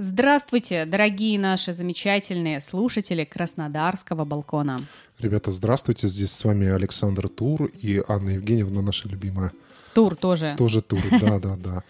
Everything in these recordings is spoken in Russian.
Здравствуйте, дорогие наши замечательные слушатели Краснодарского балкона. Ребята, здравствуйте. Здесь с вами Александр Тур и Анна Евгеньевна, наша любимая. Тур тоже. Тоже Тур, да-да-да.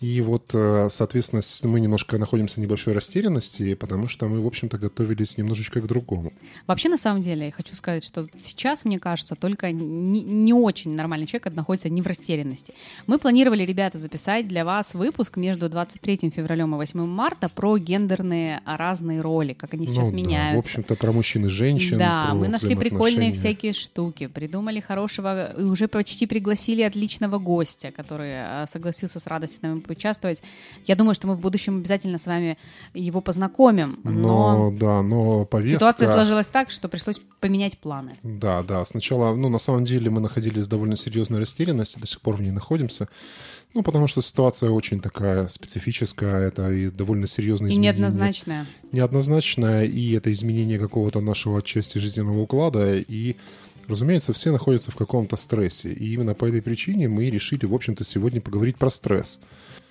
И вот, э, соответственно, мы немножко находимся в небольшой растерянности, потому что мы, в общем-то, готовились немножечко к другому. Вообще, на самом деле, я хочу сказать, что сейчас, мне кажется, только не, не очень нормальный человек находится не в растерянности. Мы планировали, ребята, записать для вас выпуск между 23 февралем и 8 марта про гендерные разные роли, как они сейчас ну, меняются. Да, в общем-то, про мужчин и женщин. Да, мы нашли прикольные всякие штуки, придумали хорошего, и уже почти пригласили отличного гостя, который э, согласился с радостью с нами поучаствовать. Я думаю, что мы в будущем обязательно с вами его познакомим. Но, но да, но повестка... Ситуация сложилась так, что пришлось поменять планы. Да, да. Сначала, ну, на самом деле мы находились в довольно серьезной растерянности, до сих пор в ней находимся. Ну, потому что ситуация очень такая специфическая, это и довольно серьезное изменение. И неоднозначная. Неоднозначная, и это изменение какого-то нашего отчасти жизненного уклада, и Разумеется, все находятся в каком-то стрессе. И именно по этой причине мы решили, в общем-то, сегодня поговорить про стресс.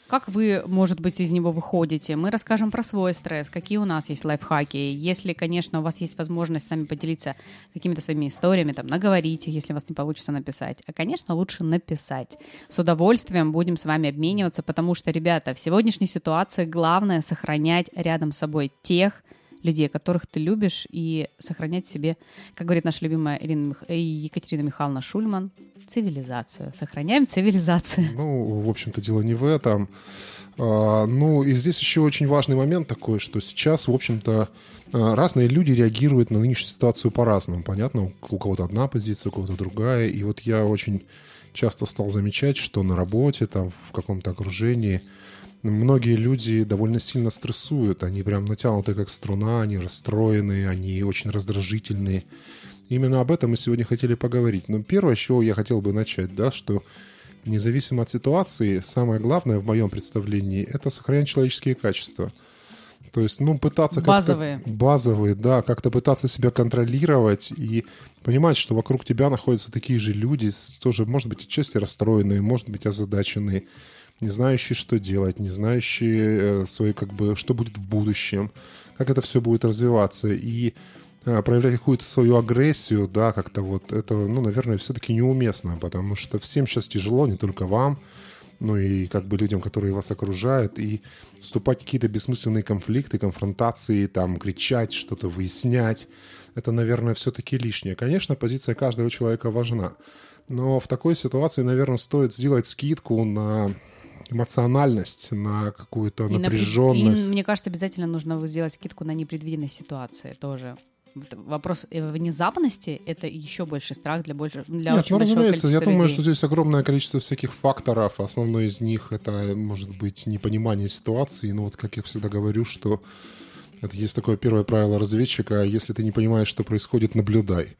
Как вы, может быть, из него выходите? Мы расскажем про свой стресс, какие у нас есть лайфхаки. Если, конечно, у вас есть возможность с нами поделиться какими-то своими историями, там, наговорите, если у вас не получится написать. А, конечно, лучше написать. С удовольствием будем с вами обмениваться, потому что, ребята, в сегодняшней ситуации главное сохранять рядом с собой тех, людей, которых ты любишь, и сохранять в себе, как говорит наша любимая Ирина Мих... Екатерина Михайловна Шульман, цивилизацию. Сохраняем цивилизацию. Ну, в общем-то, дело не в этом. А, ну, и здесь еще очень важный момент такой, что сейчас, в общем-то, а, разные люди реагируют на нынешнюю ситуацию по-разному. Понятно, у кого-то одна позиция, у кого-то другая. И вот я очень часто стал замечать, что на работе, там, в каком-то окружении – многие люди довольно сильно стрессуют, они прям натянуты как струна, они расстроенные, они очень раздражительные. Именно об этом мы сегодня хотели поговорить. Но первое, с чего я хотел бы начать, да, что независимо от ситуации, самое главное в моем представлении – это сохранять человеческие качества. То есть, ну, пытаться базовые. Базовые, да, как-то пытаться себя контролировать и понимать, что вокруг тебя находятся такие же люди, тоже, может быть, отчасти расстроенные, может быть, озадаченные, не знающие, что делать, не знающие э, свои, как бы, что будет в будущем, как это все будет развиваться. И э, проявлять какую-то свою агрессию, да, как-то вот это, ну, наверное, все-таки неуместно, потому что всем сейчас тяжело, не только вам, ну и как бы людям, которые вас окружают, и вступать в какие-то бессмысленные конфликты, конфронтации, там, кричать, что-то выяснять, это, наверное, все-таки лишнее. Конечно, позиция каждого человека важна, но в такой ситуации, наверное, стоит сделать скидку на эмоциональность, на какую-то и напряженность. На, и, мне кажется, обязательно нужно сделать скидку на непредвиденные ситуации тоже. Вопрос э, внезапности — это еще больше страх для, больше, для Нет, очень ну, большого количества Я людей. думаю, что здесь огромное количество всяких факторов. Основной из них — это, может быть, непонимание ситуации. Ну вот, как я всегда говорю, что это есть такое первое правило разведчика. Если ты не понимаешь, что происходит, наблюдай.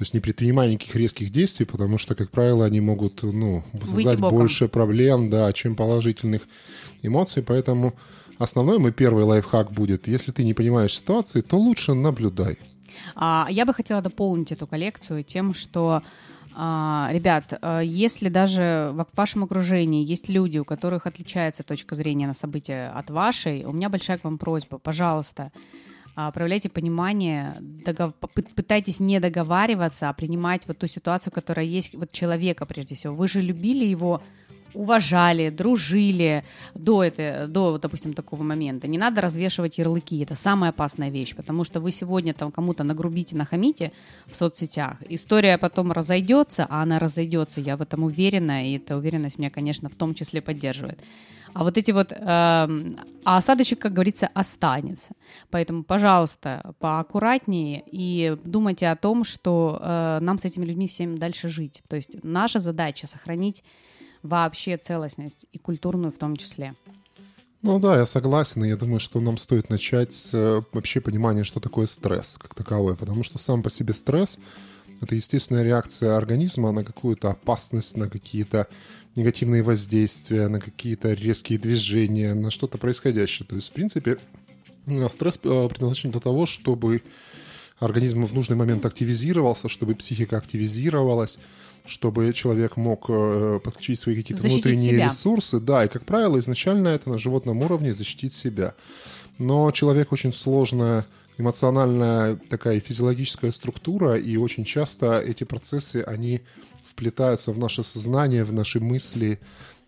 То есть не предпринимая никаких резких действий, потому что, как правило, они могут ну, создать больше проблем, да, чем положительных эмоций. Поэтому основной мой первый лайфхак будет, если ты не понимаешь ситуации, то лучше наблюдай. А, я бы хотела дополнить эту коллекцию тем, что а, Ребят, а, если даже в вашем окружении есть люди, у которых отличается точка зрения на события от вашей, у меня большая к вам просьба, пожалуйста, проявляйте понимание, догов... пытайтесь не договариваться, а принимать вот ту ситуацию, которая есть вот человека прежде всего. Вы же любили его, уважали, дружили до, это, до, допустим, такого момента. Не надо развешивать ярлыки, это самая опасная вещь, потому что вы сегодня там кому-то нагрубите, нахамите в соцсетях, история потом разойдется, а она разойдется, я в этом уверена, и эта уверенность меня, конечно, в том числе поддерживает. А вот эти вот, э, а осадочек, как говорится, останется. Поэтому, пожалуйста, поаккуратнее и думайте о том, что э, нам с этими людьми всем дальше жить. То есть наша задача сохранить вообще целостность и культурную в том числе. Ну да, я согласен, и я думаю, что нам стоит начать с э, вообще понимания, что такое стресс как таковой, потому что сам по себе стресс — это естественная реакция организма на какую-то опасность, на какие-то негативные воздействия, на какие-то резкие движения, на что-то происходящее. То есть, в принципе, стресс э, предназначен для того, чтобы организм в нужный момент активизировался, чтобы психика активизировалась, чтобы человек мог э, подключить свои какие-то защитить внутренние себя. ресурсы. Да, и, как правило, изначально это на животном уровне защитить себя. Но человек очень сложная эмоциональная такая физиологическая структура, и очень часто эти процессы, они вплетаются в наше сознание, в наши мысли,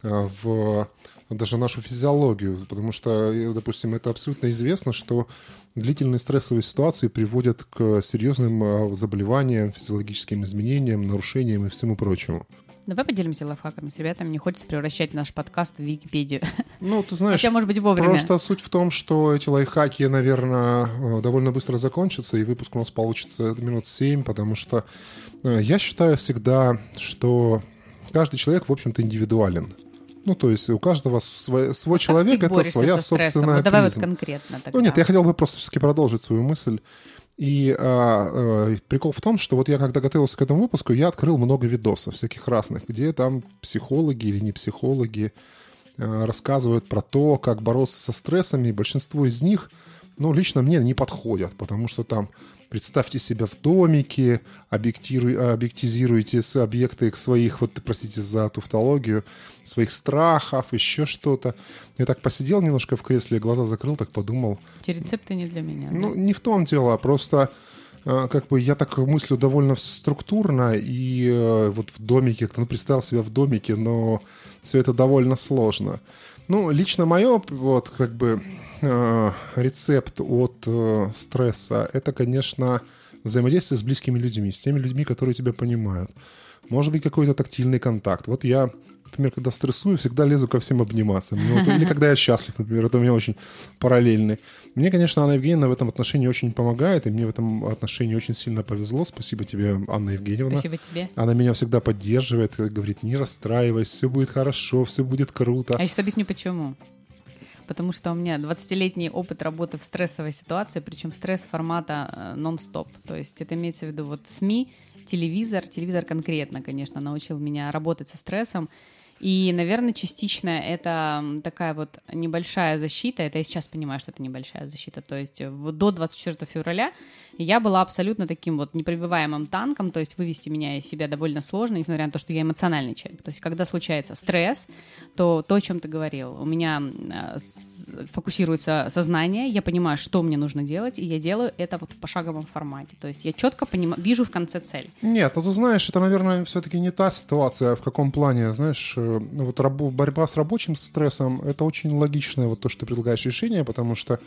э, в даже нашу физиологию, потому что, э, допустим, это абсолютно известно, что длительные стрессовые ситуации приводят к серьезным э, заболеваниям, физиологическим изменениям, нарушениям и всему прочему. Давай поделимся лайфхаками с ребятами. Не хочется превращать наш подкаст в Википедию. Ну, ты знаешь, Хотя, может быть, вовремя. просто суть в том, что эти лайфхаки, наверное, э, довольно быстро закончатся, и выпуск у нас получится минут 7, потому что я считаю всегда, что каждый человек, в общем-то, индивидуален. Ну, то есть у каждого свой, свой человек, это своя собственная вот Давай вот конкретно тогда. Ну, нет, я хотел бы просто все-таки продолжить свою мысль. И а, а, прикол в том, что вот я когда готовился к этому выпуску, я открыл много видосов всяких разных, где там психологи или не психологи а, рассказывают про то, как бороться со стрессами. И большинство из них, ну, лично мне не подходят, потому что там Представьте себя в домике, объектизируйте объекты своих, вот, простите за тавтологию, своих страхов, еще что-то. Я так посидел немножко в кресле, глаза закрыл, так подумал. Эти рецепты не для меня. Ну, да? не в том дело, а просто а, как бы я так мыслю довольно структурно, и э, вот в домике, ну, представил себя в домике, но все это довольно сложно. Ну, лично мое, вот, как бы, э, рецепт от э, стресса, это, конечно, взаимодействие с близкими людьми, с теми людьми, которые тебя понимают. Может быть, какой-то тактильный контакт. Вот я например, когда стрессую, всегда лезу ко всем обниматься. Ну, вот, или когда я счастлив, например, это у меня очень параллельный. Мне, конечно, Анна Евгеньевна в этом отношении очень помогает, и мне в этом отношении очень сильно повезло. Спасибо тебе, Анна Евгеньевна. Спасибо тебе. Она меня всегда поддерживает, говорит, не расстраивайся, все будет хорошо, все будет круто. А я сейчас объясню, почему потому что у меня 20-летний опыт работы в стрессовой ситуации, причем стресс формата э, нон-стоп. То есть это имеется в виду вот СМИ, телевизор, телевизор конкретно, конечно, научил меня работать со стрессом. И, наверное, частично это такая вот небольшая защита. Это я сейчас понимаю, что это небольшая защита. То есть до 24 февраля я была абсолютно таким вот непробиваемым танком, то есть вывести меня из себя довольно сложно, несмотря на то, что я эмоциональный человек. То есть когда случается стресс, то то, о чем ты говорил, у меня э, фокусируется сознание, я понимаю, что мне нужно делать, и я делаю это вот в пошаговом формате. То есть я четко понимаю, вижу в конце цель. Нет, ну ты знаешь, это, наверное, все-таки не та ситуация, в каком плане, знаешь, э, вот борьба с рабочим стрессом, это очень логичное вот то, что ты предлагаешь решение, потому что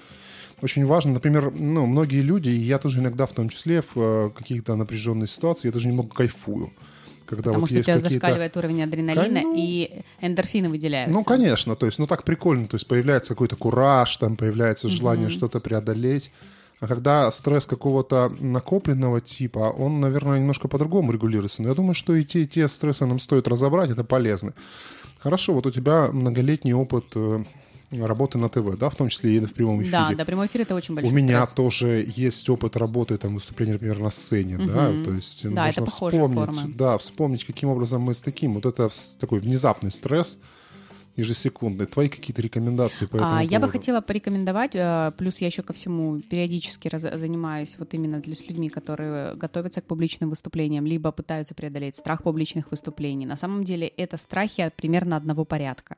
очень важно. Например, ну, многие люди, и я тоже иногда в том числе в э, каких-то напряженных ситуациях, я даже немного кайфую. Когда Потому вот что у тебя зашкаливает уровень адреналина, ну, и эндорфины выделяются. Ну, конечно, то есть, ну так прикольно, то есть появляется какой-то кураж, там появляется желание mm-hmm. что-то преодолеть. А когда стресс какого-то накопленного типа, он, наверное, немножко по-другому регулируется. Но я думаю, что и те, и те стрессы нам стоит разобрать, это полезно. Хорошо, вот у тебя многолетний опыт э, работы на ТВ, да, в том числе и в прямом эфире. Да, да, прямой эфир это очень большой У меня стресс. тоже есть опыт работы, там, выступления, например, на сцене, угу. да, то есть да, нужно это вспомнить, форма. да, вспомнить, каким образом мы с таким, вот это такой внезапный стресс, ежесекундные. Твои какие-то рекомендации по этому а, Я бы хотела порекомендовать, э, плюс я еще ко всему периодически раз, занимаюсь вот именно для, с людьми, которые готовятся к публичным выступлениям, либо пытаются преодолеть страх публичных выступлений. На самом деле это страхи примерно одного порядка.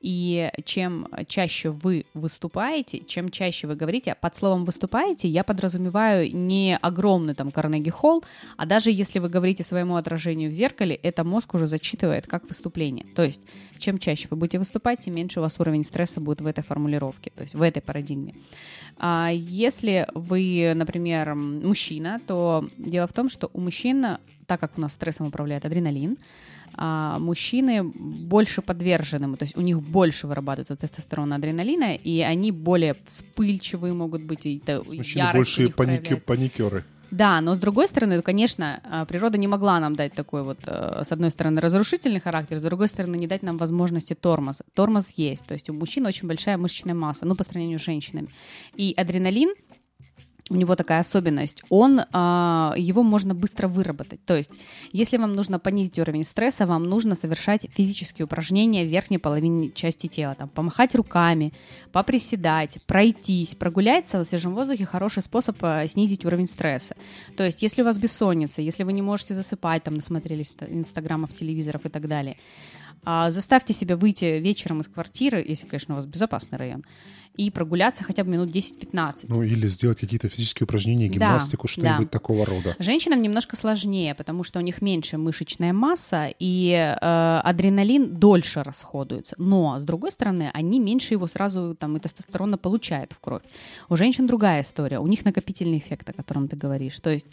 И чем чаще вы выступаете, чем чаще вы говорите, под словом «выступаете» я подразумеваю не огромный там Карнеги Холл, а даже если вы говорите своему отражению в зеркале, это мозг уже зачитывает как выступление. То есть чем чаще вы будете будете выступать, тем меньше у вас уровень стресса будет в этой формулировке, то есть в этой парадигме. А если вы, например, мужчина, то дело в том, что у мужчин, так как у нас стрессом управляет адреналин, а мужчины больше подвержены, то есть у них больше вырабатывается тестостерона, адреналина, и они более вспыльчивые могут быть, и это Мужчины большие паники, паникеры. Да, но с другой стороны, конечно, а, природа не могла нам дать такой вот, э, с одной стороны, разрушительный характер, с другой стороны, не дать нам возможности тормоза. Тормоз есть, то есть у мужчин очень большая мышечная масса, ну, по сравнению с женщинами. И адреналин у него такая особенность, он, а, его можно быстро выработать. То есть, если вам нужно понизить уровень стресса, вам нужно совершать физические упражнения в верхней половине части тела. Там, помахать руками, поприседать, пройтись, прогуляться на свежем воздухе – хороший способ а, снизить уровень стресса. То есть, если у вас бессонница, если вы не можете засыпать, там, насмотрелись инстаграмов, телевизоров и так далее – А, заставьте себя выйти вечером из квартиры, если, конечно, у вас безопасный район, и прогуляться хотя бы минут 10-15. Ну, или сделать какие-то физические упражнения, гимнастику, Да, что-нибудь да. такого рода. Женщинам немножко сложнее, потому что у них меньше мышечная масса, и э, адреналин дольше расходуется. Но, с другой стороны, они меньше его сразу там и тестостерона получают в кровь. У женщин другая история. У них накопительный эффект, о котором ты говоришь. То есть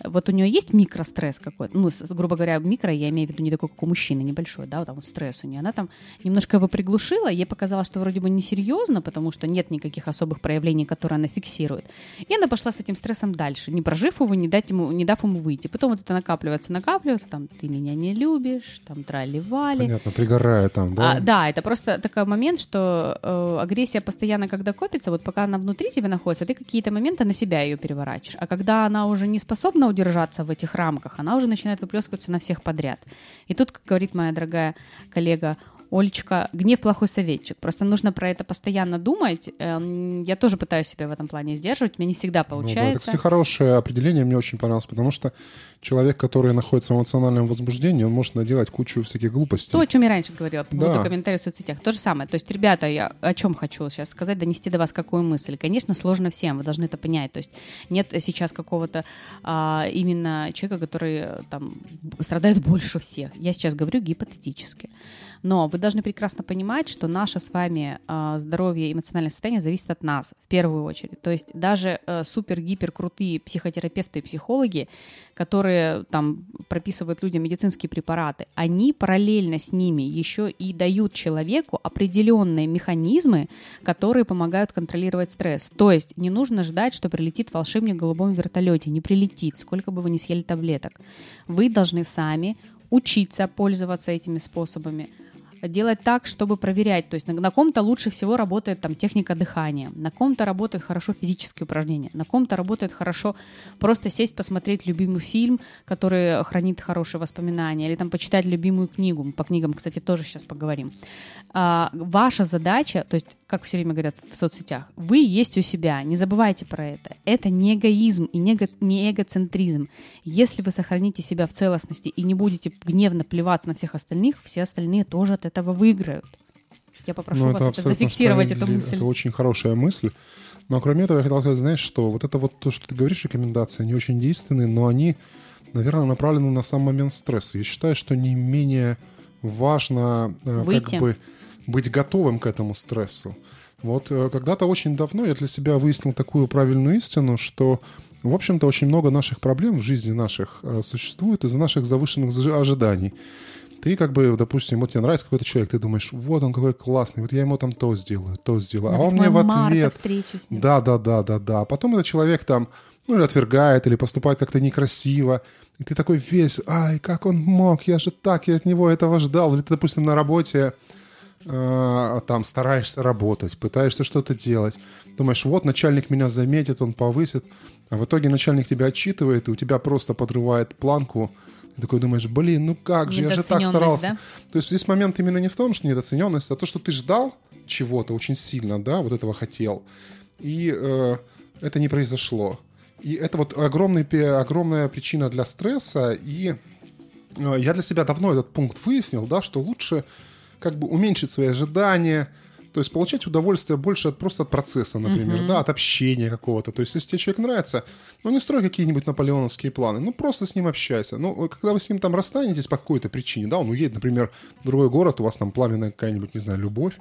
э, вот у нее есть микростресс какой-то, ну, грубо говоря, микро, я имею в виду не такой, как у мужчины, небольшой, да, вот там вот стресс у нее. Она там немножко его приглушила, ей показалось, что вроде бы несерьезно, потому что нет никаких особых проявлений, которые она фиксирует. И она пошла с этим стрессом дальше, не прожив его, не, дать ему, не дав ему выйти. Потом вот это накапливается, накапливается, там, ты меня не любишь, там, трали-вали. Понятно, пригорая там, да? А, да, это просто такой момент, что э, агрессия постоянно, когда копится, вот пока она внутри тебя находится, ты какие-то моменты на себя ее переворачиваешь. А когда она уже не способна удержаться в этих рамках, она уже начинает выплескиваться на всех подряд. И тут, как говорит моя дорогая коллега Олечка, гнев плохой советчик. Просто нужно про это постоянно думать. Эм, Я тоже пытаюсь себя в этом плане сдерживать. Меня не всегда Ну да, это, получается. кстати, хорошее определение, мне очень понравилось, потому что человек, который находится в эмоциональном возбуждении, он может наделать кучу всяких глупостей. То, о чем я раньше говорила, по поводу Да. комментариев в соцсетях. То же самое. То есть, ребята, я о чем хочу сейчас сказать, донести до вас какую мысль. Конечно, сложно всем, вы должны это понять. То есть нет сейчас какого-то а, именно человека, который там страдает больше всех. Я сейчас говорю гипотетически. Но вы должны прекрасно понимать, что наше с вами а, здоровье эмоциональное состояние зависит от нас в первую очередь. То есть даже э, супер-гипер крутые психотерапевты и психологи, которые там прописывают людям медицинские препараты, они параллельно с ними еще и дают человеку определенные механизмы, которые помогают контролировать стресс. То есть не нужно ждать, что прилетит волшебник в голубом вертолете. Не прилетит, сколько бы вы ни съели таблеток. Вы должны сами учиться пользоваться этими способами, делать так, чтобы проверять. То есть на, на ком-то лучше всего работает там техника дыхания, на ком-то работает хорошо физические упражнения, на ком-то работает хорошо просто сесть, посмотреть любимый фильм, который хранит хорошие воспоминания, или там почитать любимую книгу. По книгам, кстати, тоже сейчас поговорим. А, ваша задача, то есть, как все время говорят в соцсетях, вы есть у себя, не забывайте про это. Это не эгоизм и не, эго- не эгоцентризм. Если вы сохраните себя в целостности и не будете гневно плеваться на всех остальных, все остальные тоже от этого выиграют. Я попрошу Ну, вас это зафиксировать, эту мысль. Это очень хорошая мысль. Но кроме этого, я хотел сказать, знаешь, что вот это вот то, что ты говоришь, рекомендации, они очень действенные, но они, наверное, направлены на сам момент стресса. Я считаю, что не менее важно э, Выйти. как бы быть готовым к этому стрессу. Вот э, когда-то очень давно я для себя выяснил такую правильную истину, что в общем-то, очень много наших проблем в жизни наших э, существует из-за наших завышенных ожиданий. Ты как бы, допустим, вот тебе нравится какой-то человек, ты думаешь, вот он какой классный, вот я ему там то сделаю, то сделаю. На а он мне 8 в ответ... Да, да, да, да, да. А потом этот человек там, ну, или отвергает, или поступает как-то некрасиво. И ты такой весь, ай, как он мог, я же так, я от него этого ждал. Или ты, допустим, на работе э, там стараешься работать, пытаешься что-то делать. Думаешь, вот начальник меня заметит, он повысит. А в итоге начальник тебя отчитывает, и у тебя просто подрывает планку. Ты такой думаешь, блин, ну как же, я же так старался. да? То есть здесь момент именно не в том, что недооцененность, а то, что ты ждал чего-то очень сильно, да, вот этого хотел, и э, это не произошло. И это вот огромный, огромная причина для стресса, и э, я для себя давно этот пункт выяснил, да, что лучше как бы уменьшить свои ожидания, то есть получать удовольствие больше от, просто от процесса, например, да, от общения какого-то. То есть если тебе человек нравится, ну не строй какие-нибудь наполеоновские планы, ну просто с ним общайся. Ну, когда вы с ним там расстанетесь по какой-то причине, да, он уедет, например, в другой город, у вас там пламенная какая-нибудь, не знаю, любовь,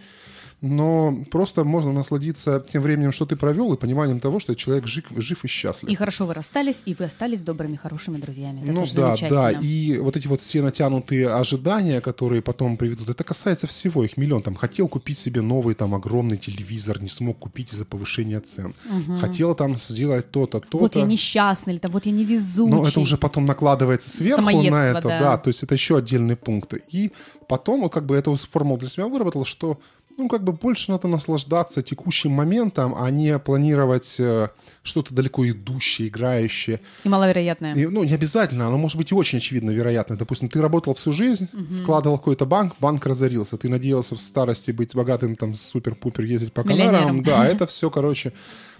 но просто можно насладиться тем временем, что ты провел, и пониманием того, что человек жив, жив и счастлив. И хорошо вы расстались, и вы остались добрыми, хорошими друзьями. Это Ну да, да, и вот эти вот все натянутые ожидания, которые потом приведут, это касается всего, их миллион. Там хотел купить себе новый там огромный телевизор, не смог купить из-за повышения цен. Хотел там сделать то-то, то-то. Вот я несчастный, или там вот я невезучий. Но это уже потом накладывается сверху на это, да. да. то есть это еще отдельные пункты. И потом вот как бы эту формулу для себя выработал, что ну как бы больше надо наслаждаться текущим моментом, а не планировать э, что-то далеко идущее, играющее. И маловероятное. И, ну, не обязательно, оно может быть и очень очевидно вероятно. Допустим, ты работал всю жизнь, вкладывал в какой-то банк, банк разорился. Ты надеялся в старости быть богатым, там, супер-пупер, ездить по. Канарам. Да, это все, короче,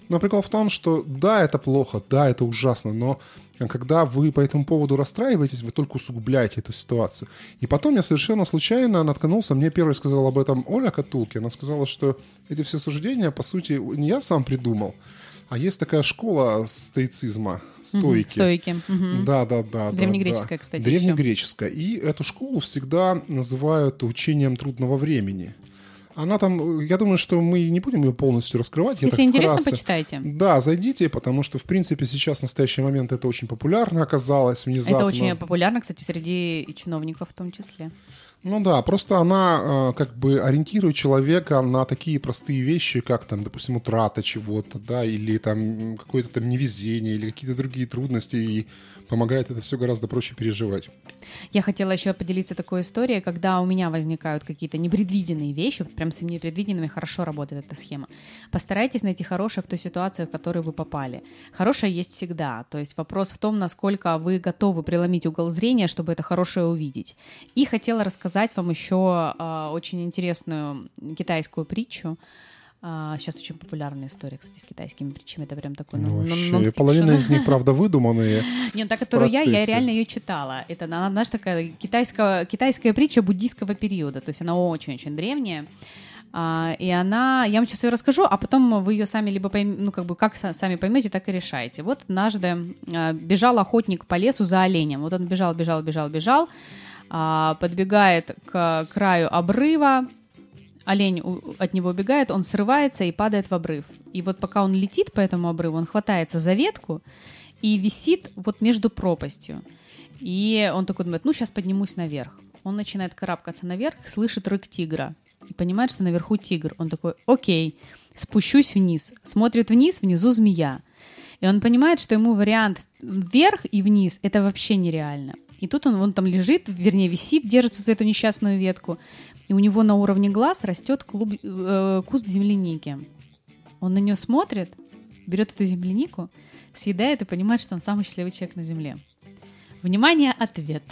Но прикол в том, что да, это плохо, да, это ужасно, но когда вы по этому поводу расстраиваетесь, вы только усугубляете эту ситуацию. И потом я совершенно случайно наткнулся, мне первый сказала об этом Оля Катулки, она сказала, что эти все суждения, по сути, не я сам придумал, а есть такая школа стоицизма, стойки. стойки. Угу. Да, да, да. Древнегреческая, да. кстати. Древнегреческая. Еще. И эту школу всегда называют учением трудного времени. Она там, я думаю, что мы не будем ее полностью раскрывать. Если интересно, вкратце. почитайте. Да, зайдите, потому что, в принципе, сейчас, в настоящий момент, это очень популярно оказалось внезапно. Это очень популярно, кстати, среди чиновников в том числе. Ну да, просто она э, как бы ориентирует человека на такие простые вещи, как там, допустим, утрата чего-то, да, или там какое-то там невезение, или какие-то другие трудности, и помогает это все гораздо проще переживать. Я хотела еще поделиться такой историей, когда у меня возникают какие-то непредвиденные вещи, прям с непредвиденными хорошо работает эта схема. Постарайтесь найти хорошее в той ситуации, в которую вы попали. Хорошее есть всегда, то есть вопрос в том, насколько вы готовы преломить угол зрения, чтобы это хорошее увидеть. И хотела рассказать вам еще э, очень интересную китайскую притчу, а, сейчас очень популярная история, кстати, с китайскими притчами. Это прям такой ну, вообще, половина из них, правда, выдуманные. Нет, та, которую я, я реально ее читала. Это, она, знаешь, такая китайская, китайская притча буддийского периода. То есть она очень-очень древняя. А, и она, я вам сейчас ее расскажу, а потом вы ее сами либо поймете, ну как бы как сами поймете, так и решаете. Вот однажды а, бежал охотник по лесу за оленем. Вот он бежал, бежал, бежал, бежал, а, подбегает к краю обрыва, олень от него убегает, он срывается и падает в обрыв. И вот пока он летит по этому обрыву, он хватается за ветку и висит вот между пропастью. И он такой думает, ну, сейчас поднимусь наверх. Он начинает карабкаться наверх, слышит рык тигра и понимает, что наверху тигр. Он такой, окей, спущусь вниз. Смотрит вниз, внизу змея. И он понимает, что ему вариант вверх и вниз — это вообще нереально. И тут он, он там лежит, вернее, висит, держится за эту несчастную ветку и у него на уровне глаз растет клуб, э, куст земляники. Он на нее смотрит, берет эту землянику, съедает и понимает, что он самый счастливый человек на Земле. Внимание, ответ.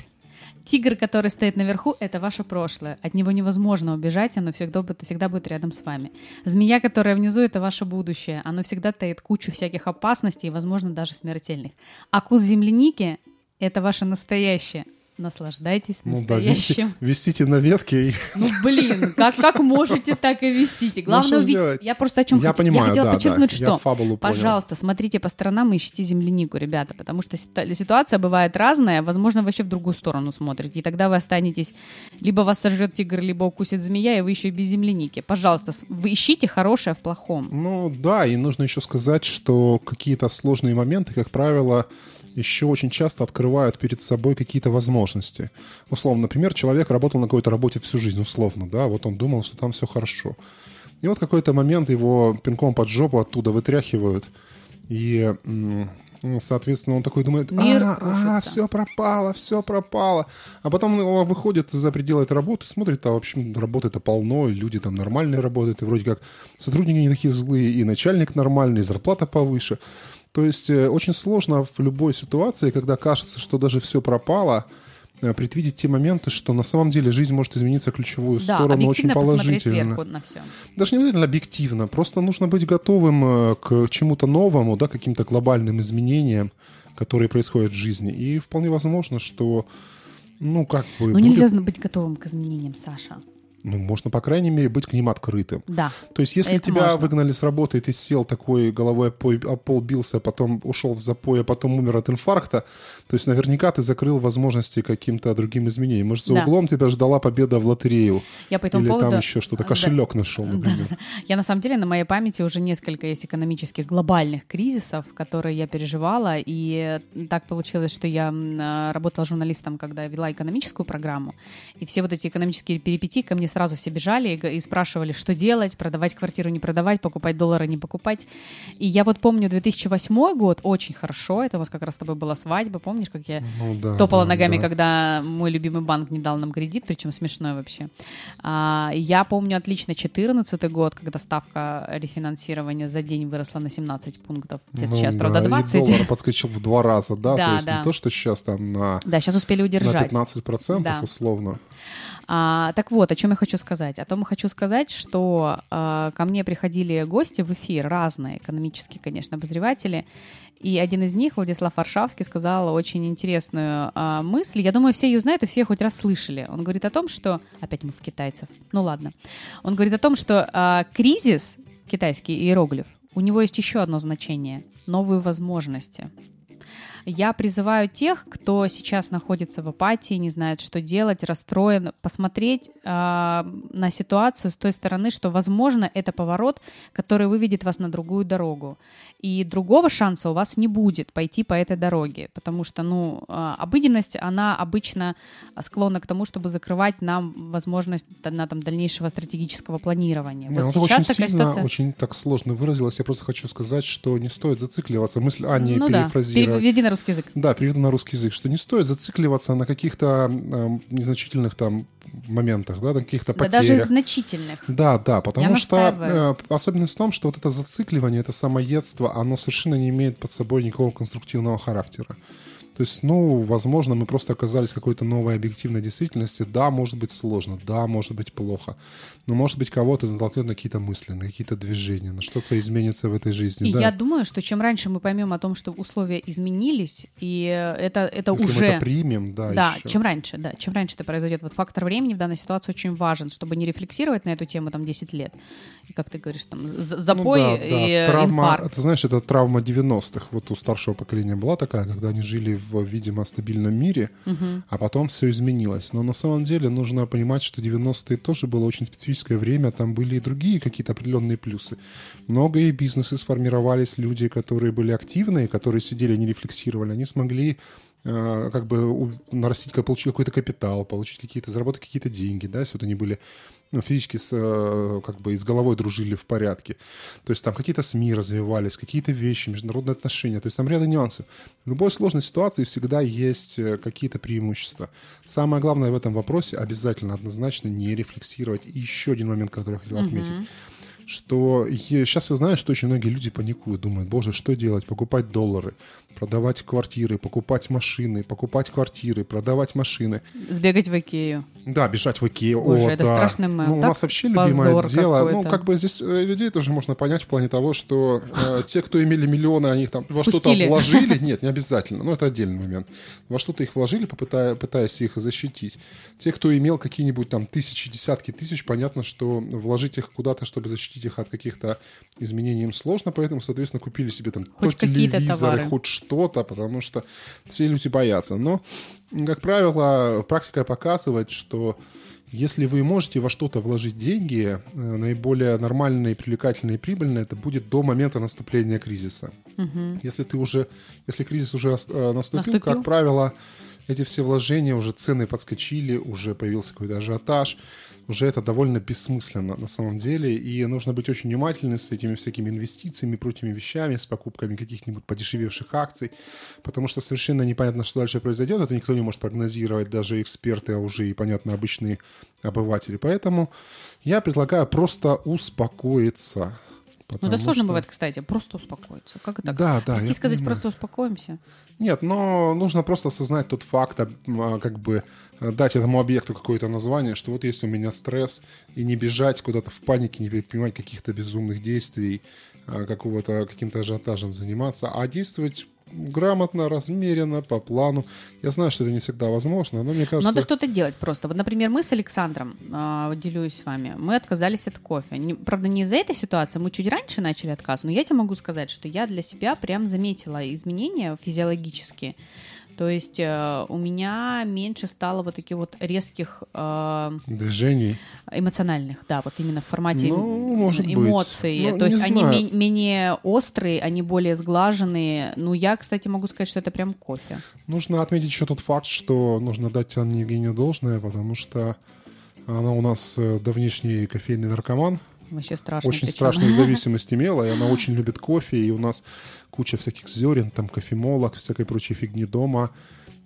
Тигр, который стоит наверху, это ваше прошлое. От него невозможно убежать, оно всегда, всегда будет рядом с вами. Змея, которая внизу, это ваше будущее. Оно всегда таит кучу всяких опасностей, возможно, даже смертельных. А куст земляники — это ваше настоящее наслаждайтесь ну, настоящим. Да, висите, висите на ветке. И... Ну, блин, как, как можете, так и висите. Ну, Главное ну, увидеть. Я просто о чем я хот... понимаю, Я хотела да, подчеркнуть, да. что, я фабулу пожалуйста, понял. смотрите по сторонам и ищите землянику, ребята, потому что ситуация бывает разная, возможно, вообще в другую сторону смотрите, и тогда вы останетесь, либо вас сожрет тигр, либо укусит змея, и вы еще и без земляники. Пожалуйста, вы ищите хорошее в плохом. Ну, да, и нужно еще сказать, что какие-то сложные моменты, как правило, еще очень часто открывают перед собой какие-то возможности. Условно, например, человек работал на какой-то работе всю жизнь, условно, да, вот он думал, что там все хорошо. И вот какой-то момент его пинком под жопу оттуда вытряхивают, и соответственно, он такой думает, а, а, все пропало, все пропало. А потом он выходит за пределы этой работы, смотрит, а в общем работы-то полно, и люди там нормальные работают, и вроде как сотрудники не такие злые, и начальник нормальный, и зарплата повыше. То есть э, очень сложно в любой ситуации, когда кажется, что даже все пропало, э, предвидеть те моменты, что на самом деле жизнь может измениться в ключевую да, сторону очень положительно. на все. Даже не обязательно объективно, просто нужно быть готовым э, к чему-то новому, да, каким-то глобальным изменениям, которые происходят в жизни. И вполне возможно, что ну, как бы... Ну, будет... нельзя быть готовым к изменениям, Саша ну, можно, по крайней мере, быть к ним открытым. Да. То есть, если тебя можно. выгнали с работы, и ты сел такой головой о пол бился, потом ушел в запой, а потом умер от инфаркта, то есть наверняка ты закрыл возможности каким-то другим изменениям. Может, за да. углом тебя ждала победа в лотерею. Я по этому Или поводу... там еще что-то, кошелек да. нашел, например. Да, Я, на самом деле, на моей памяти уже несколько есть экономических глобальных кризисов, которые я переживала, и так получилось, что я работала журналистом, когда вела экономическую программу, и все вот эти экономические перипетии ко мне сразу все бежали и, и спрашивали, что делать, продавать квартиру, не продавать, покупать доллары, не покупать. И я вот помню 2008 год очень хорошо, это у вас как раз с тобой была свадьба, помнишь, как я ну, да, топала да, ногами, да. когда мой любимый банк не дал нам кредит, причем смешной вообще. А, я помню отлично 2014 год, когда ставка рефинансирования за день выросла на 17 пунктов. Ну, сейчас, да, правда, 20. И доллар подскочил в два раза, да? да То есть да. не то, что сейчас там на... Да, сейчас успели удержать. На 15% да. условно. А, так вот, о чем я хочу сказать? О том хочу сказать, что э, ко мне приходили гости в эфир, разные экономические, конечно, обозреватели, и один из них, Владислав Варшавский, сказал очень интересную э, мысль. Я думаю, все ее знают и все хоть раз слышали. Он говорит о том, что... Опять мы в китайцев. Ну ладно. Он говорит о том, что э, кризис, китайский иероглиф, у него есть еще одно значение — новые возможности. Я призываю тех, кто сейчас находится в апатии, не знает, что делать, расстроен, посмотреть э, на ситуацию с той стороны, что, возможно, это поворот, который выведет вас на другую дорогу. И другого шанса у вас не будет пойти по этой дороге, потому что, ну, э, обыденность, она обычно склонна к тому, чтобы закрывать нам возможность на там дальнейшего стратегического планирования. Не, вот ну, сейчас очень сильно, ситуация... очень так сложно выразилась. Я просто хочу сказать, что не стоит зацикливаться. Мысль Ани ну, перефразировать. Да русский язык. Да, переведу на русский язык, что не стоит зацикливаться на каких-то э, незначительных там моментах, да, на каких-то потерях. Да, даже значительных. Да, да, потому Я что э, особенность в том, что вот это зацикливание, это самоедство, оно совершенно не имеет под собой никакого конструктивного характера. То есть, ну, возможно, мы просто оказались в какой-то новой объективной действительности. Да, может быть сложно, да, может быть плохо. Но, может быть, кого-то натолкнет на какие-то мысли, на какие-то движения, на что-то изменится в этой жизни. И да. я думаю, что чем раньше мы поймем о том, что условия изменились, и это, это Если уже... мы это примем, да, Да, еще. чем раньше, да, чем раньше это произойдет. Вот фактор времени в данной ситуации очень важен, чтобы не рефлексировать на эту тему там 10 лет. И как ты говоришь, там, запой ну, да, и да. Травма, инфаркт. Ты знаешь, это травма 90-х. Вот у старшего поколения была такая, когда они жили в, видимо, стабильном мире, угу. а потом все изменилось. Но на самом деле нужно понимать, что 90-е тоже было очень специфическое время, там были и другие какие-то определенные плюсы. Многие бизнесы сформировались, люди, которые были активные, которые сидели, не рефлексировали, они смогли как бы нарастить, получить какой-то капитал, получить какие-то, заработать какие-то деньги, да, если вот они были ну, физически с, э, как бы и с головой дружили в порядке. То есть там какие-то СМИ развивались, какие-то вещи, международные отношения. То есть там ряд нюансов. В любой сложной ситуации всегда есть э, какие-то преимущества. Самое главное в этом вопросе обязательно, однозначно не рефлексировать. И еще один момент, который я хотел отметить. Uh-huh что сейчас я знаю, что очень многие люди паникуют, думают, боже, что делать, покупать доллары, продавать квартиры, покупать машины, покупать квартиры, продавать машины. Сбегать в Икею. Да, бежать в Икею. Боже, О, это да. страшный мем. Ну, у нас вообще любимое дело. Ну, как бы здесь э, людей тоже можно понять в плане того, что э, те, кто имели миллионы, они там во что-то вложили. Нет, не обязательно. Ну, это отдельный момент. Во что-то их вложили, попытая, пытаясь их защитить. Те, кто имел какие-нибудь там тысячи, десятки тысяч, понятно, что вложить их куда-то, чтобы защитить их от каких-то изменений им сложно, поэтому, соответственно, купили себе там хоть то телевизоры, хоть что-то, потому что все люди боятся. Но, как правило, практика показывает, что если вы можете во что-то вложить деньги, э, наиболее нормальное, привлекательное и прибыльное это будет до момента наступления кризиса. Угу. Если ты уже, если кризис уже наступил, наступил, как правило, эти все вложения уже цены подскочили, уже появился какой-то ажиотаж, уже это довольно бессмысленно на самом деле, и нужно быть очень внимательным с этими всякими инвестициями, прочими вещами, с покупками каких-нибудь подешевевших акций, потому что совершенно непонятно, что дальше произойдет, это никто не может прогнозировать, даже эксперты, а уже и, понятно, обычные обыватели. Поэтому я предлагаю просто успокоиться. Ну, это сложно что... бывает, кстати, просто успокоиться. Как это? Да, да. Хотите сказать, понимаю. просто успокоимся? Нет, но нужно просто осознать тот факт, а, как бы э, дать этому объекту какое-то название, что вот есть у меня стресс, и не бежать куда-то в панике, не предпринимать каких-то безумных действий, а, какого-то каким-то ажиотажем заниматься, а действовать грамотно, размеренно, по плану. Я знаю, что это не всегда возможно, но мне кажется... Надо что-то делать просто. Вот, например, мы с Александром, э, делюсь с вами, мы отказались от кофе. Не, правда, не из-за этой ситуации, мы чуть раньше начали отказ, но я тебе могу сказать, что я для себя прям заметила изменения физиологические. То есть э, у меня меньше стало вот таких вот резких э, движений эмоциональных, да, вот именно в формате ну, может эмоций. Быть. Ну, То есть они ме- менее острые, они более сглаженные. Ну, я, кстати, могу сказать, что это прям кофе. Нужно отметить еще тот факт, что нужно дать Анне Евгению должное, потому что она у нас э, давнишний кофейный наркоман. Вообще страшно. Очень страшную зависимость имела, и она очень любит кофе, и у нас куча всяких зерен, там кофемолок, всякой прочей фигни дома.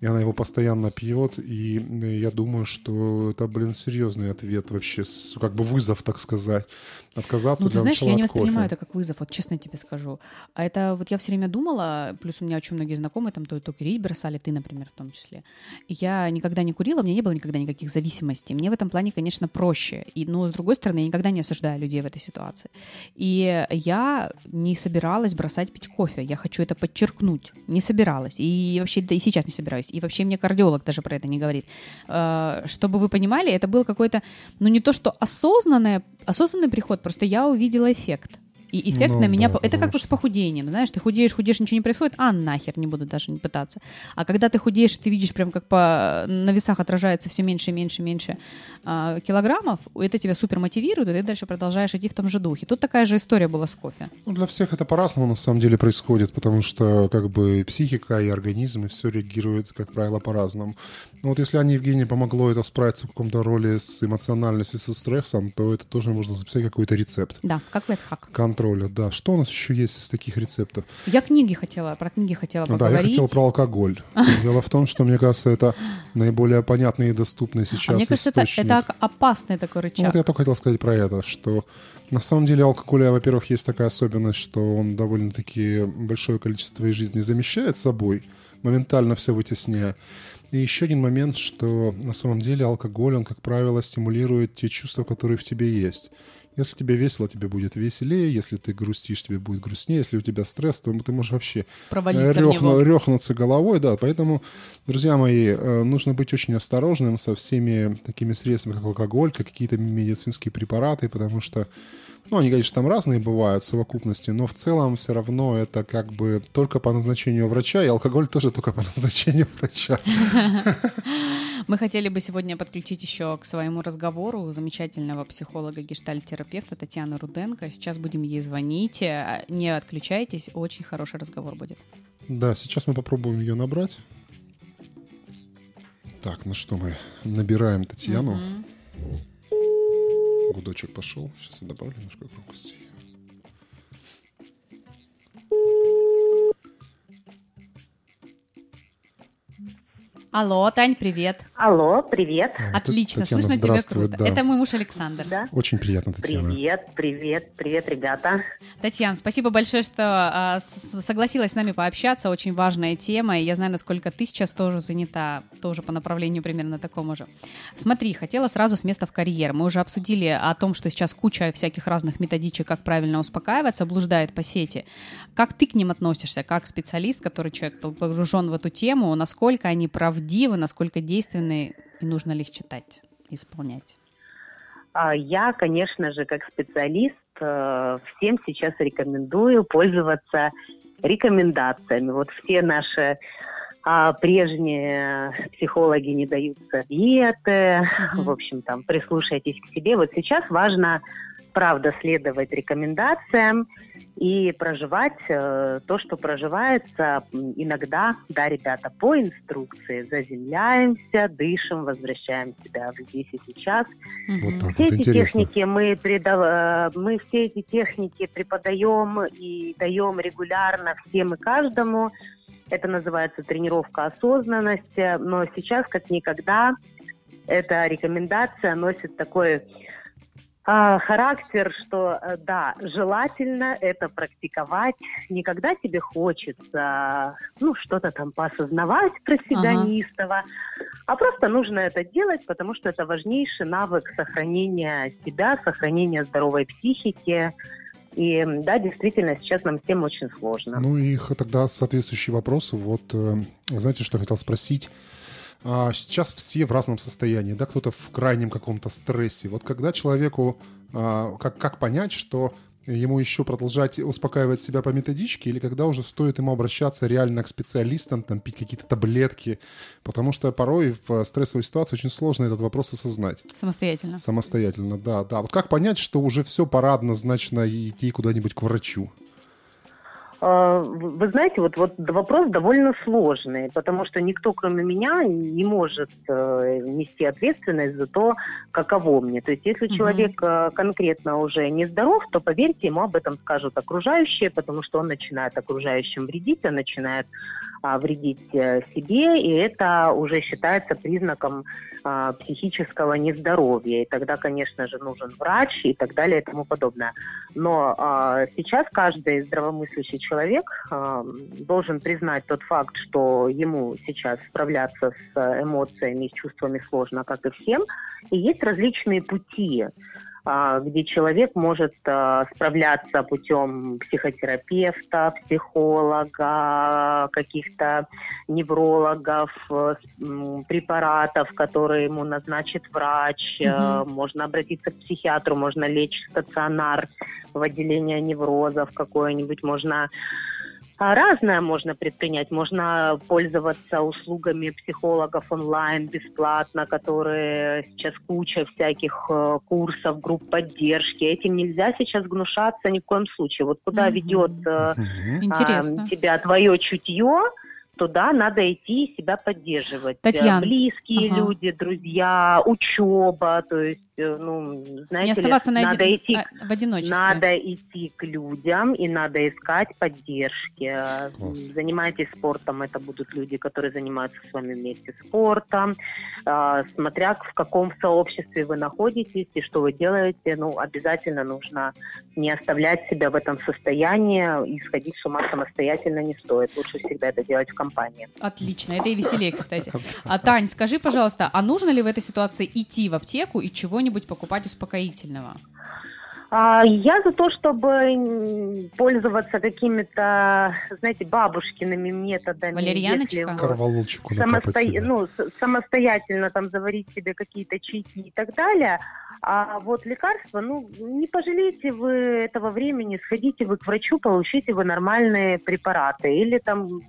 И она его постоянно пьет, и я думаю, что это, блин, серьезный ответ вообще, как бы вызов, так сказать, отказаться ну, для ты знаешь, я не воспринимаю кофе. это как вызов, вот честно тебе скажу. А это вот я все время думала, плюс у меня очень многие знакомые там то, то курить бросали, ты, например, в том числе. Я никогда не курила, у меня не было никогда никаких зависимостей. Мне в этом плане, конечно, проще. И, но, с другой стороны, я никогда не осуждаю людей в этой ситуации. И я не собиралась бросать пить кофе. Я хочу это подчеркнуть. Не собиралась. И вообще, да и сейчас не собираюсь. И вообще мне кардиолог даже про это не говорит. Э, чтобы вы понимали, это был какой-то, ну не то что осознанное, осознанный приход, просто я увидела эффект. И эффект ну, на меня... Да, это как вот с похудением, знаешь, ты худеешь, худеешь, ничего не происходит, а нахер, не буду даже не пытаться. А когда ты худеешь, ты видишь прям как по... на весах отражается все меньше, меньше, меньше а, килограммов, это тебя супер мотивирует, и ты дальше продолжаешь идти в том же духе. Тут такая же история была с кофе. Ну, для всех это по-разному на самом деле происходит, потому что как бы психика и организм, и все реагирует, как правило, по-разному. Но вот если Анне Евгении помогло это справиться в каком-то роли с эмоциональностью, со стрессом, то это тоже можно записать какой-то рецепт. Да, как лайфхак. Контроля, да. Что у нас еще есть из таких рецептов? Я книги хотела, про книги хотела поговорить. Да, я хотела про алкоголь. Дело в том, что, мне кажется, это наиболее понятный и доступный сейчас а мне кажется, это, это опасный такой рычаг. Ну, вот я только хотел сказать про это, что на самом деле алкоголь, во-первых, есть такая особенность, что он довольно-таки большое количество твоей жизни замещает собой, моментально все вытесняя. И еще один момент, что на самом деле алкоголь, он, как правило, стимулирует те чувства, которые в тебе есть. Если тебе весело, тебе будет веселее. Если ты грустишь, тебе будет грустнее. Если у тебя стресс, то ты можешь вообще рехну, рехнуться головой. Да, поэтому, друзья мои, э, нужно быть очень осторожным со всеми такими средствами, как алкоголь, как какие-то медицинские препараты, потому что ну, они, конечно, там разные бывают в совокупности, но в целом все равно это как бы только по назначению врача, и алкоголь тоже только по назначению врача. Мы хотели бы сегодня подключить еще к своему разговору замечательного психолога-гештальт-терапевта Татьяны Руденко. Сейчас будем ей звонить. Не отключайтесь, очень хороший разговор будет. Да, сейчас мы попробуем ее набрать. Так, ну что мы набираем Татьяну. Угу. Гудочек пошел. Сейчас я добавлю немножко громкости. Алло, Тань, привет. Алло, привет. А, Отлично, Татьяна, слышно тебя круто. Да. Это мой муж Александр. Да? Очень приятно, Татьяна. Привет, привет, привет, ребята. Татьяна, спасибо большое, что а, согласилась с нами пообщаться. Очень важная тема, и я знаю, насколько ты сейчас тоже занята, тоже по направлению примерно такому же. Смотри, хотела сразу с места в карьер. Мы уже обсудили о том, что сейчас куча всяких разных методичек, как правильно успокаиваться, блуждает по сети. Как ты к ним относишься, как специалист, который человек погружен в эту тему, насколько они правдивы? Правдивы, насколько действенны и нужно ли их читать, исполнять? А, я, конечно же, как специалист, э, всем сейчас рекомендую пользоваться рекомендациями. Вот все наши а прежние психологи не дают советы, uh-huh. в общем, там, прислушайтесь к себе. Вот сейчас важно, правда, следовать рекомендациям и проживать э, то, что проживается иногда, да, ребята, по инструкции. Заземляемся, дышим, возвращаем себя в здесь и сейчас. Вот так все вот, эти интересно. техники мы, предав... Э, мы все эти техники преподаем и даем регулярно всем и каждому. Это называется тренировка осознанности, но сейчас, как никогда, эта рекомендация носит такой а, характер, что э, да, желательно это практиковать. Никогда тебе хочется, ну, что-то там поосознавать про себя ага. неистово, а просто нужно это делать, потому что это важнейший навык сохранения себя, сохранения здоровой психики. И да, действительно, сейчас нам всем очень сложно. Ну и тогда соответствующие вопросы. Вот, э, знаете, что я хотел спросить? А, сейчас все в разном состоянии, да, кто-то в крайнем каком-то стрессе. Вот когда человеку, а, как, как понять, что ему еще продолжать успокаивать себя по методичке, или когда уже стоит ему обращаться реально к специалистам, там, пить какие-то таблетки, потому что порой в стрессовой ситуации очень сложно этот вопрос осознать. Самостоятельно. Самостоятельно, да, да. Вот как понять, что уже все, пора однозначно идти куда-нибудь к врачу? А, вы знаете, вот, вот вопрос довольно сложный, потому что никто, кроме меня, не может э, нести ответственность за то, каково мне. То есть, если человек э, конкретно уже не здоров, то, поверьте, ему об этом скажут окружающие, потому что он начинает окружающим вредить, он начинает вредить э, себе, и это уже считается признаком а, психического нездоровья. И тогда, конечно же, нужен врач и так далее и тому подобное. Но а, сейчас каждый здравомыслящий человек а, должен признать тот факт, что ему сейчас справляться с эмоциями и чувствами сложно, как и всем. И есть различные пути. А, где человек может а, справляться путем психотерапевта, психолога, каких-то неврологов, препаратов, которые ему назначит врач. Угу. Можно обратиться к психиатру, можно лечь в стационар в отделение неврозов какое-нибудь, можно разное можно предпринять. Можно пользоваться услугами психологов онлайн бесплатно, которые сейчас куча всяких э, курсов, групп поддержки. Этим нельзя сейчас гнушаться ни в коем случае. Вот куда mm-hmm. ведет mm-hmm. тебя твое чутье, туда надо идти и себя поддерживать. Татьяна. Близкие ага. люди, друзья, учеба, то есть ну, знаете не оставаться ли, на надо один... идти, а, в одиночестве. Надо идти к людям и надо искать поддержки. Класс. Занимайтесь спортом, это будут люди, которые занимаются с вами вместе спортом. А, смотря в каком сообществе вы находитесь и что вы делаете, ну, обязательно нужно не оставлять себя в этом состоянии и сходить с ума самостоятельно не стоит. Лучше всегда это делать в компании. Отлично, это и веселее, кстати. А, Тань, скажи, пожалуйста, а нужно ли в этой ситуации идти в аптеку и чего чего-нибудь покупать успокоительного? А, я за то, чтобы пользоваться какими-то, знаете, бабушкиными методами. Валерьяночка? Корвалолчику самосто... ну, самостоятельно там заварить себе какие-то чайки и так далее. А вот лекарства, ну, не пожалейте вы этого времени, сходите вы к врачу, получите вы нормальные препараты. Или там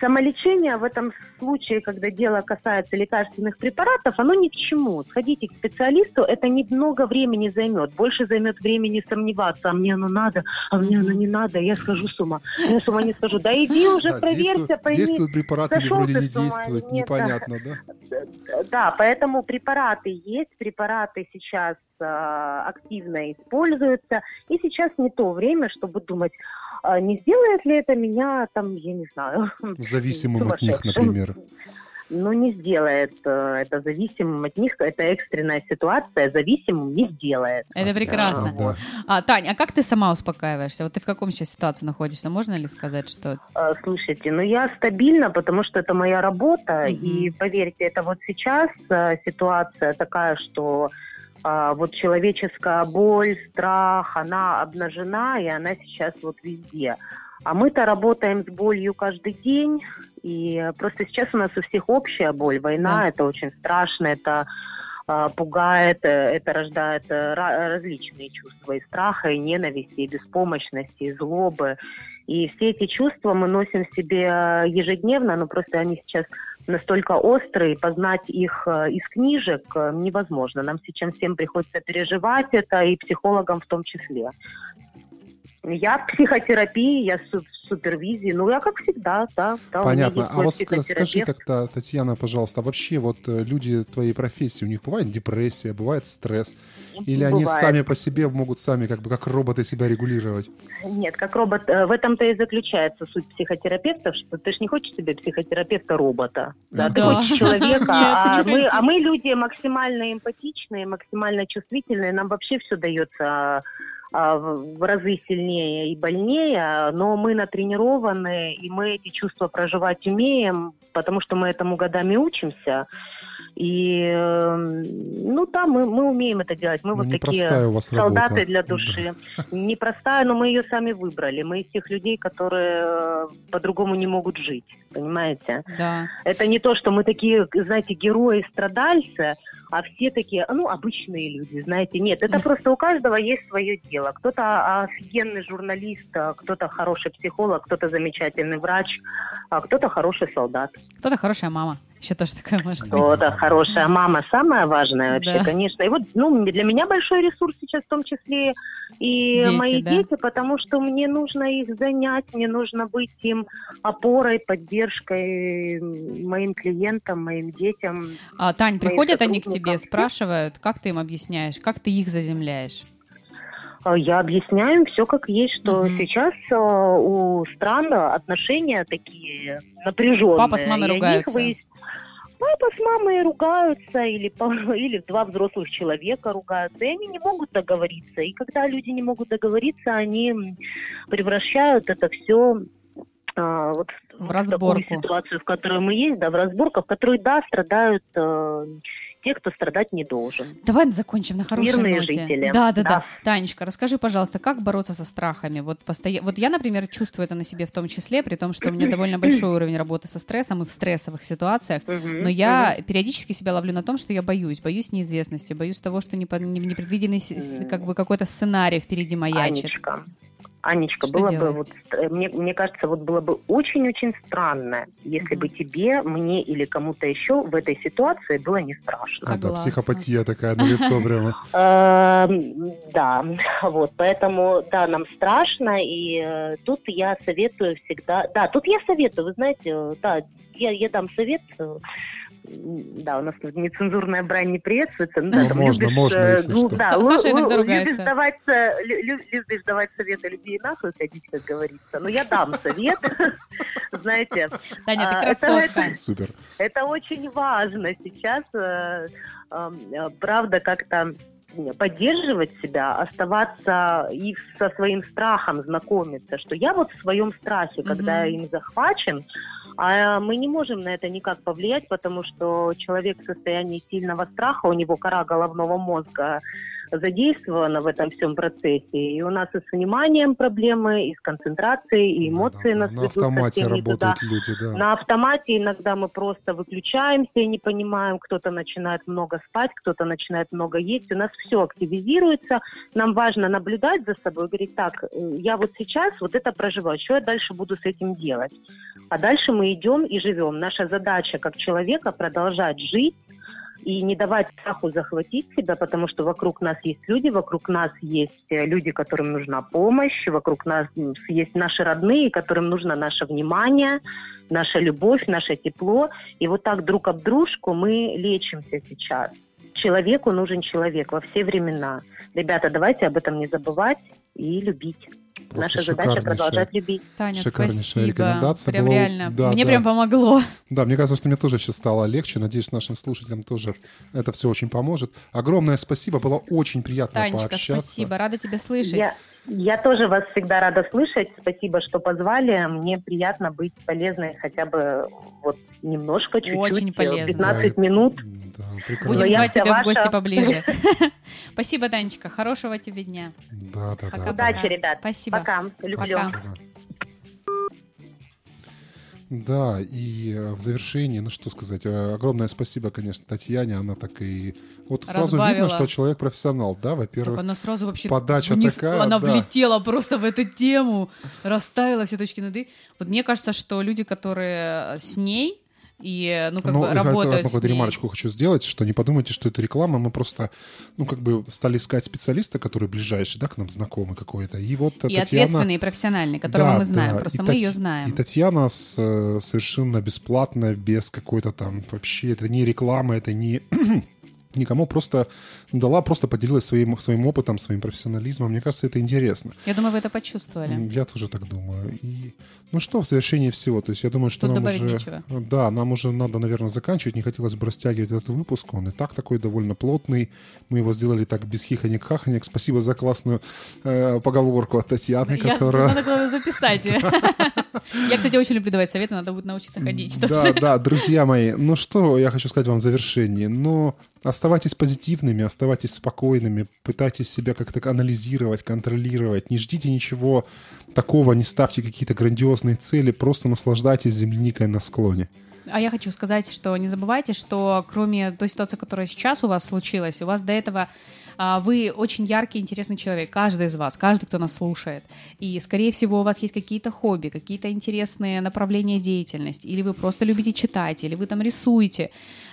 Самолечение в этом случае, когда дело касается лекарственных препаратов, оно ни к чему. Сходите к специалисту, это немного времени займет. Больше займет времени сомневаться, а мне оно надо, а мне оно не надо, я схожу с ума. Я с ума не схожу. Да иди уже, да, проверься, пойми. Действуют препараты или вроде не действуют, непонятно, да? Да, поэтому препараты есть, препараты сейчас э, активно используются, и сейчас не то время, чтобы думать, а не сделает ли это меня, там, я не знаю... Зависимым от них, например. Ну, не сделает э, это зависимым от них. Это экстренная ситуация, зависимым не сделает. Это прекрасно. Да. А, Тань, а как ты сама успокаиваешься? Вот ты в каком сейчас ситуации находишься? Можно ли сказать, что... А, слушайте, ну я стабильна, потому что это моя работа. Mm-hmm. И поверьте, это вот сейчас э, ситуация такая, что а, вот человеческая боль, страх, она обнажена, и она сейчас вот везде. А мы-то работаем с болью каждый день, и просто сейчас у нас у всех общая боль. Война да. это очень страшно, это э, пугает, это рождает э, различные чувства и страха, и ненависти, и беспомощности, и злобы. И все эти чувства мы носим в себе ежедневно, но просто они сейчас настолько острые, познать их э, из книжек э, невозможно. Нам сейчас всем приходится переживать это, и психологам в том числе. Я в психотерапии, я в супервизии. Ну, я как всегда, да. да Понятно. А вот скажи как-то, Татьяна, пожалуйста, а вообще вот э, люди твоей профессии, у них бывает депрессия, бывает стресс? Или бывает. они сами по себе могут сами как бы как роботы себя регулировать? Нет, как робот. Э, в этом-то и заключается суть психотерапевтов, что ты же не хочешь себе психотерапевта-робота. Да, да, ты хочешь человека. а, мы, а мы люди максимально эмпатичные, максимально чувствительные. Нам вообще все дается а, в разы сильнее и больнее, но мы натренированы, и мы эти чувства проживать умеем, потому что мы этому годами учимся. И, эм, ну да, мы, мы умеем это делать. Мы ну, вот такие у вас солдаты работа. для души. Непростая, но мы ее сами выбрали. Мы из тех людей, которые э, по-другому не могут жить. Понимаете? Да. Это не то, что мы такие, знаете, герои-страдальцы, а все такие, ну, обычные люди, знаете. Нет, это просто у каждого есть свое дело. Кто-то офигенный журналист, а кто-то хороший психолог, кто-то замечательный врач, а кто-то хороший солдат. Кто-то хорошая мама. Еще тоже такая может быть. О, да, хорошая мама самая важная вообще, Да. конечно. И вот, ну, для меня большой ресурс сейчас в том числе и Дети, мои да. дети, потому что мне нужно их занять, мне нужно быть им опорой, поддержкой моим клиентам, моим детям. А, Тань, приходят они к тебе, спрашивают, как ты им объясняешь, как ты их заземляешь? А Я объясняю все как есть, что Мгм. сейчас э, у стран отношения такие напряженные. Папа с мамой ругаются. выяс- Папа с мамой ругаются, или, или два взрослых человека ругаются, и они не могут договориться. И когда люди не могут договориться, они превращают это все вот В в разборку. такую ситуацию, в которой мы есть, да, в разборку, в которой, да, страдают э, те, кто страдать не должен. Давай закончим на хорошей Мирные ноте. жители. Да, да, да, Да. Танечка, расскажи, пожалуйста, как бороться со страхами? Вот, постоя... вот я, например, чувствую это на себе в том числе, при том, что у меня довольно большой уровень работы со стрессом и в стрессовых ситуациях. Но я периодически себя ловлю на том, что я боюсь, боюсь неизвестности, боюсь того, что непредвиденный как бы какой-то сценарий впереди маячит. Анечка. Анечка, Что было делать? бы вот, э, мне, мне кажется, вот было бы очень-очень странно, если Мгм. бы тебе, мне или кому-то еще в этой ситуации было не страшно. А, да, Согласна. психопатия такая на лицо прямо. Эм, Да, вот, поэтому, да, нам страшно, и э, тут я советую всегда, да, тут я советую, вы знаете, э, да, я, я дам совет, да, у нас тут нецензурная брань не приветствуется, ну, да, там можно, любишь, можно, э, если ну, что. да, Саша иногда любишь ругается. давать, э, лю- лю- любишь давать советы людей нахуй ходить, как говорится, но я дам совет, знаете, Таня, ты А, красотка. это- Супер. это очень важно сейчас, э, эм, правда, как-то поддерживать себя, оставаться и со своим страхом знакомиться, что я вот в своем страхе, когда Мгм. им захвачен, а мы не можем на это никак повлиять, потому что человек в состоянии сильного страха, у него кора головного мозга задействована в этом всем процессе, и у нас и с вниманием проблемы, и с концентрацией, и эмоции Да, да, нас На ведут автомате не туда. работают люди, да. На автомате иногда мы просто выключаемся и не понимаем, кто-то начинает много спать, кто-то начинает много есть. У нас все активизируется. Нам важно наблюдать за собой говорить, так, э, я вот сейчас вот это проживаю, что я дальше буду с этим делать? А дальше мы идем и живем. Наша задача как человека продолжать жить, и не давать страху захватить себя, потому что вокруг нас есть люди, вокруг нас есть э, люди, которым нужна помощь, вокруг нас есть наши родные, которым нужно наше внимание, наша любовь, наше тепло. И вот так друг об дружку мы лечимся сейчас. Человеку нужен человек во все времена. Ребята, давайте об этом не забывать и любить. Просто Наша задача продолжать любить. Таня, Шикарнейшая спасибо. рекомендация Прям была. реально. Да, Мне да. прям помогло. Да, мне кажется, что мне тоже сейчас стало легче. Надеюсь, нашим слушателям тоже это все очень поможет. Огромное спасибо, было очень приятно Танечка, пообщаться. спасибо. Рада тебя слышать. Я, я тоже вас всегда рада слышать. Спасибо, что позвали. Мне приятно быть полезной хотя бы вот немножко, чуть-чуть. Очень э, полезной. 15 Да, минут. Да, Будем прекрасно. Я звать тебя в ваша. гости поближе. Спасибо, Танечка. Хорошего тебе дня. Да, да, да. Удачи, ребят. Спасибо. Пока. Люблю. Пока. Да, и э, в завершении, ну что сказать, э, огромное спасибо, конечно, Татьяне, она так и... Вот сразу Разбавила. видно, что человек профессионал, да, Так во-первых. она сразу вообще подача вниз- такая, она да. влетела просто в эту тему, расставила все точки над «и». Вот мне кажется, что люди, которые с ней и, ну, как Ну, бы я работают ней, ремарочку хочу сделать, что не подумайте, что это реклама. Мы просто, ну, как бы стали искать специалиста, который ближайший, да, к нам знакомый какой-то. И вот и Татьяна... ответственный, и профессиональный, которого Да, мы знаем, да. просто И мы Тать- ее И знаем. Татьяна с, э, совершенно бесплатно, без какой-то там вообще, это не реклама, это не никому просто дала, просто поделилась своим, своим опытом, своим профессионализмом. Мне кажется, это интересно. Я думаю, вы это почувствовали. Я тоже так думаю. И, ну что, в завершении всего, то есть я думаю, что Тут нам уже... нечего. Да, нам уже надо, наверное, заканчивать. Не хотелось бы растягивать этот выпуск. Он и так такой довольно плотный. Мы его сделали так без хихонек-хахонек. Спасибо за классную э, поговорку от Татьяны, Я- которая... Надо было записать. Я, кстати, очень люблю давать советы, надо будет научиться ходить. Да, да, друзья мои, ну что я хочу сказать вам в завершении, но оставайтесь позитивными, оставайтесь спокойными, пытайтесь себя как-то анализировать, контролировать, не ждите ничего такого, не ставьте какие-то грандиозные цели, просто наслаждайтесь земляникой на склоне. А я хочу сказать, что не забывайте, что кроме той ситуации, которая сейчас у вас случилась, у вас до этого а, вы очень яркий, интересный человек, каждый из вас, каждый, кто нас слушает. И, скорее всего, у вас есть какие-то хобби, какие-то интересные направления деятельности, или вы просто любите читать, или вы там рисуете.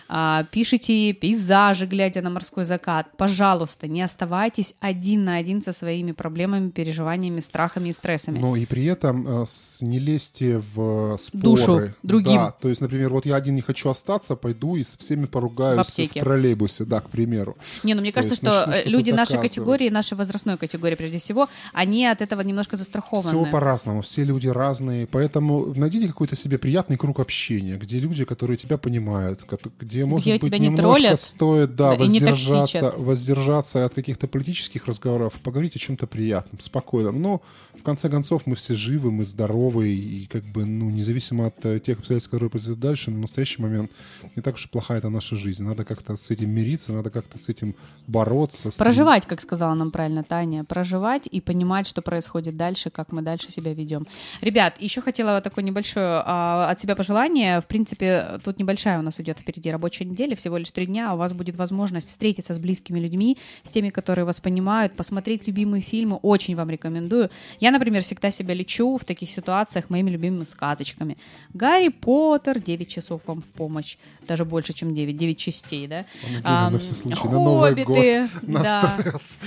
А, пишите пейзажи, глядя на морской закат, пожалуйста, не оставайтесь один на один со своими проблемами, переживаниями, страхами и стрессами. Но и при этом э, не лезьте в споры. Душу другим. Да, то есть, например, вот я один не хочу остаться, пойду и со всеми поругаюсь в, в троллейбусе, да, к примеру. Не, ну мне кажется, что люди нашей категории, нашей возрастной категории, прежде всего, они от этого немножко застрахованы. Все по-разному, все люди разные, поэтому найдите какой-то себе приятный круг общения, где люди, которые тебя понимают, где где, может где быть, немножко не стоит да, воздержаться, воздержаться от каких-то политических разговоров, поговорить о чем-то приятном, спокойном. Но, конце концов, мы все живы, мы здоровы, и как бы, ну, независимо от э, тех обстоятельств, которые произойдут дальше, на настоящий момент не так уж и плохая эта наша жизнь. Надо как-то с этим мириться, надо как-то с этим бороться. Проживать, как сказала нам правильно Таня, проживать и понимать, что происходит дальше, как мы дальше себя ведем. Ребят, еще хотела такое небольшое а, от себя пожелание. В принципе, тут небольшая у нас идет впереди работа рабочей неделе, всего лишь три дня, у вас будет возможность встретиться с близкими людьми, с теми, которые вас понимают, посмотреть любимые фильмы, очень вам рекомендую. Я, например, всегда себя лечу в таких ситуациях моими любимыми сказочками. Гарри Поттер, 9 часов вам в помощь, даже больше, чем 9, 9 частей, да? А, на Хоббиты, на да.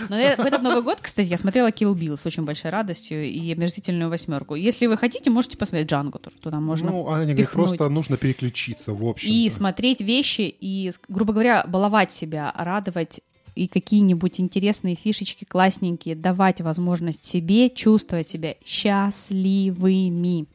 Но в этот Новый год, кстати, я смотрела Kill Bill с очень большой радостью и омерзительную восьмерку. Если вы хотите, можете посмотреть Джанго тоже, туда можно Ну, Аня говорит, просто нужно переключиться, в общем И смотреть вещи и, грубо говоря, баловать себя, радовать и какие-нибудь интересные фишечки классненькие, давать возможность себе чувствовать себя счастливыми.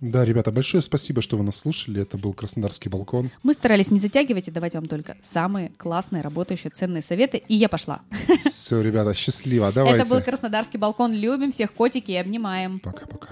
Да, ребята, большое спасибо, что вы нас слушали. Это был Краснодарский балкон. Мы старались не затягивать и давать вам только самые классные, работающие, ценные советы. И я пошла. Все, ребята, счастливо. Давайте. Это был Краснодарский балкон. Любим всех котики и обнимаем. Пока-пока.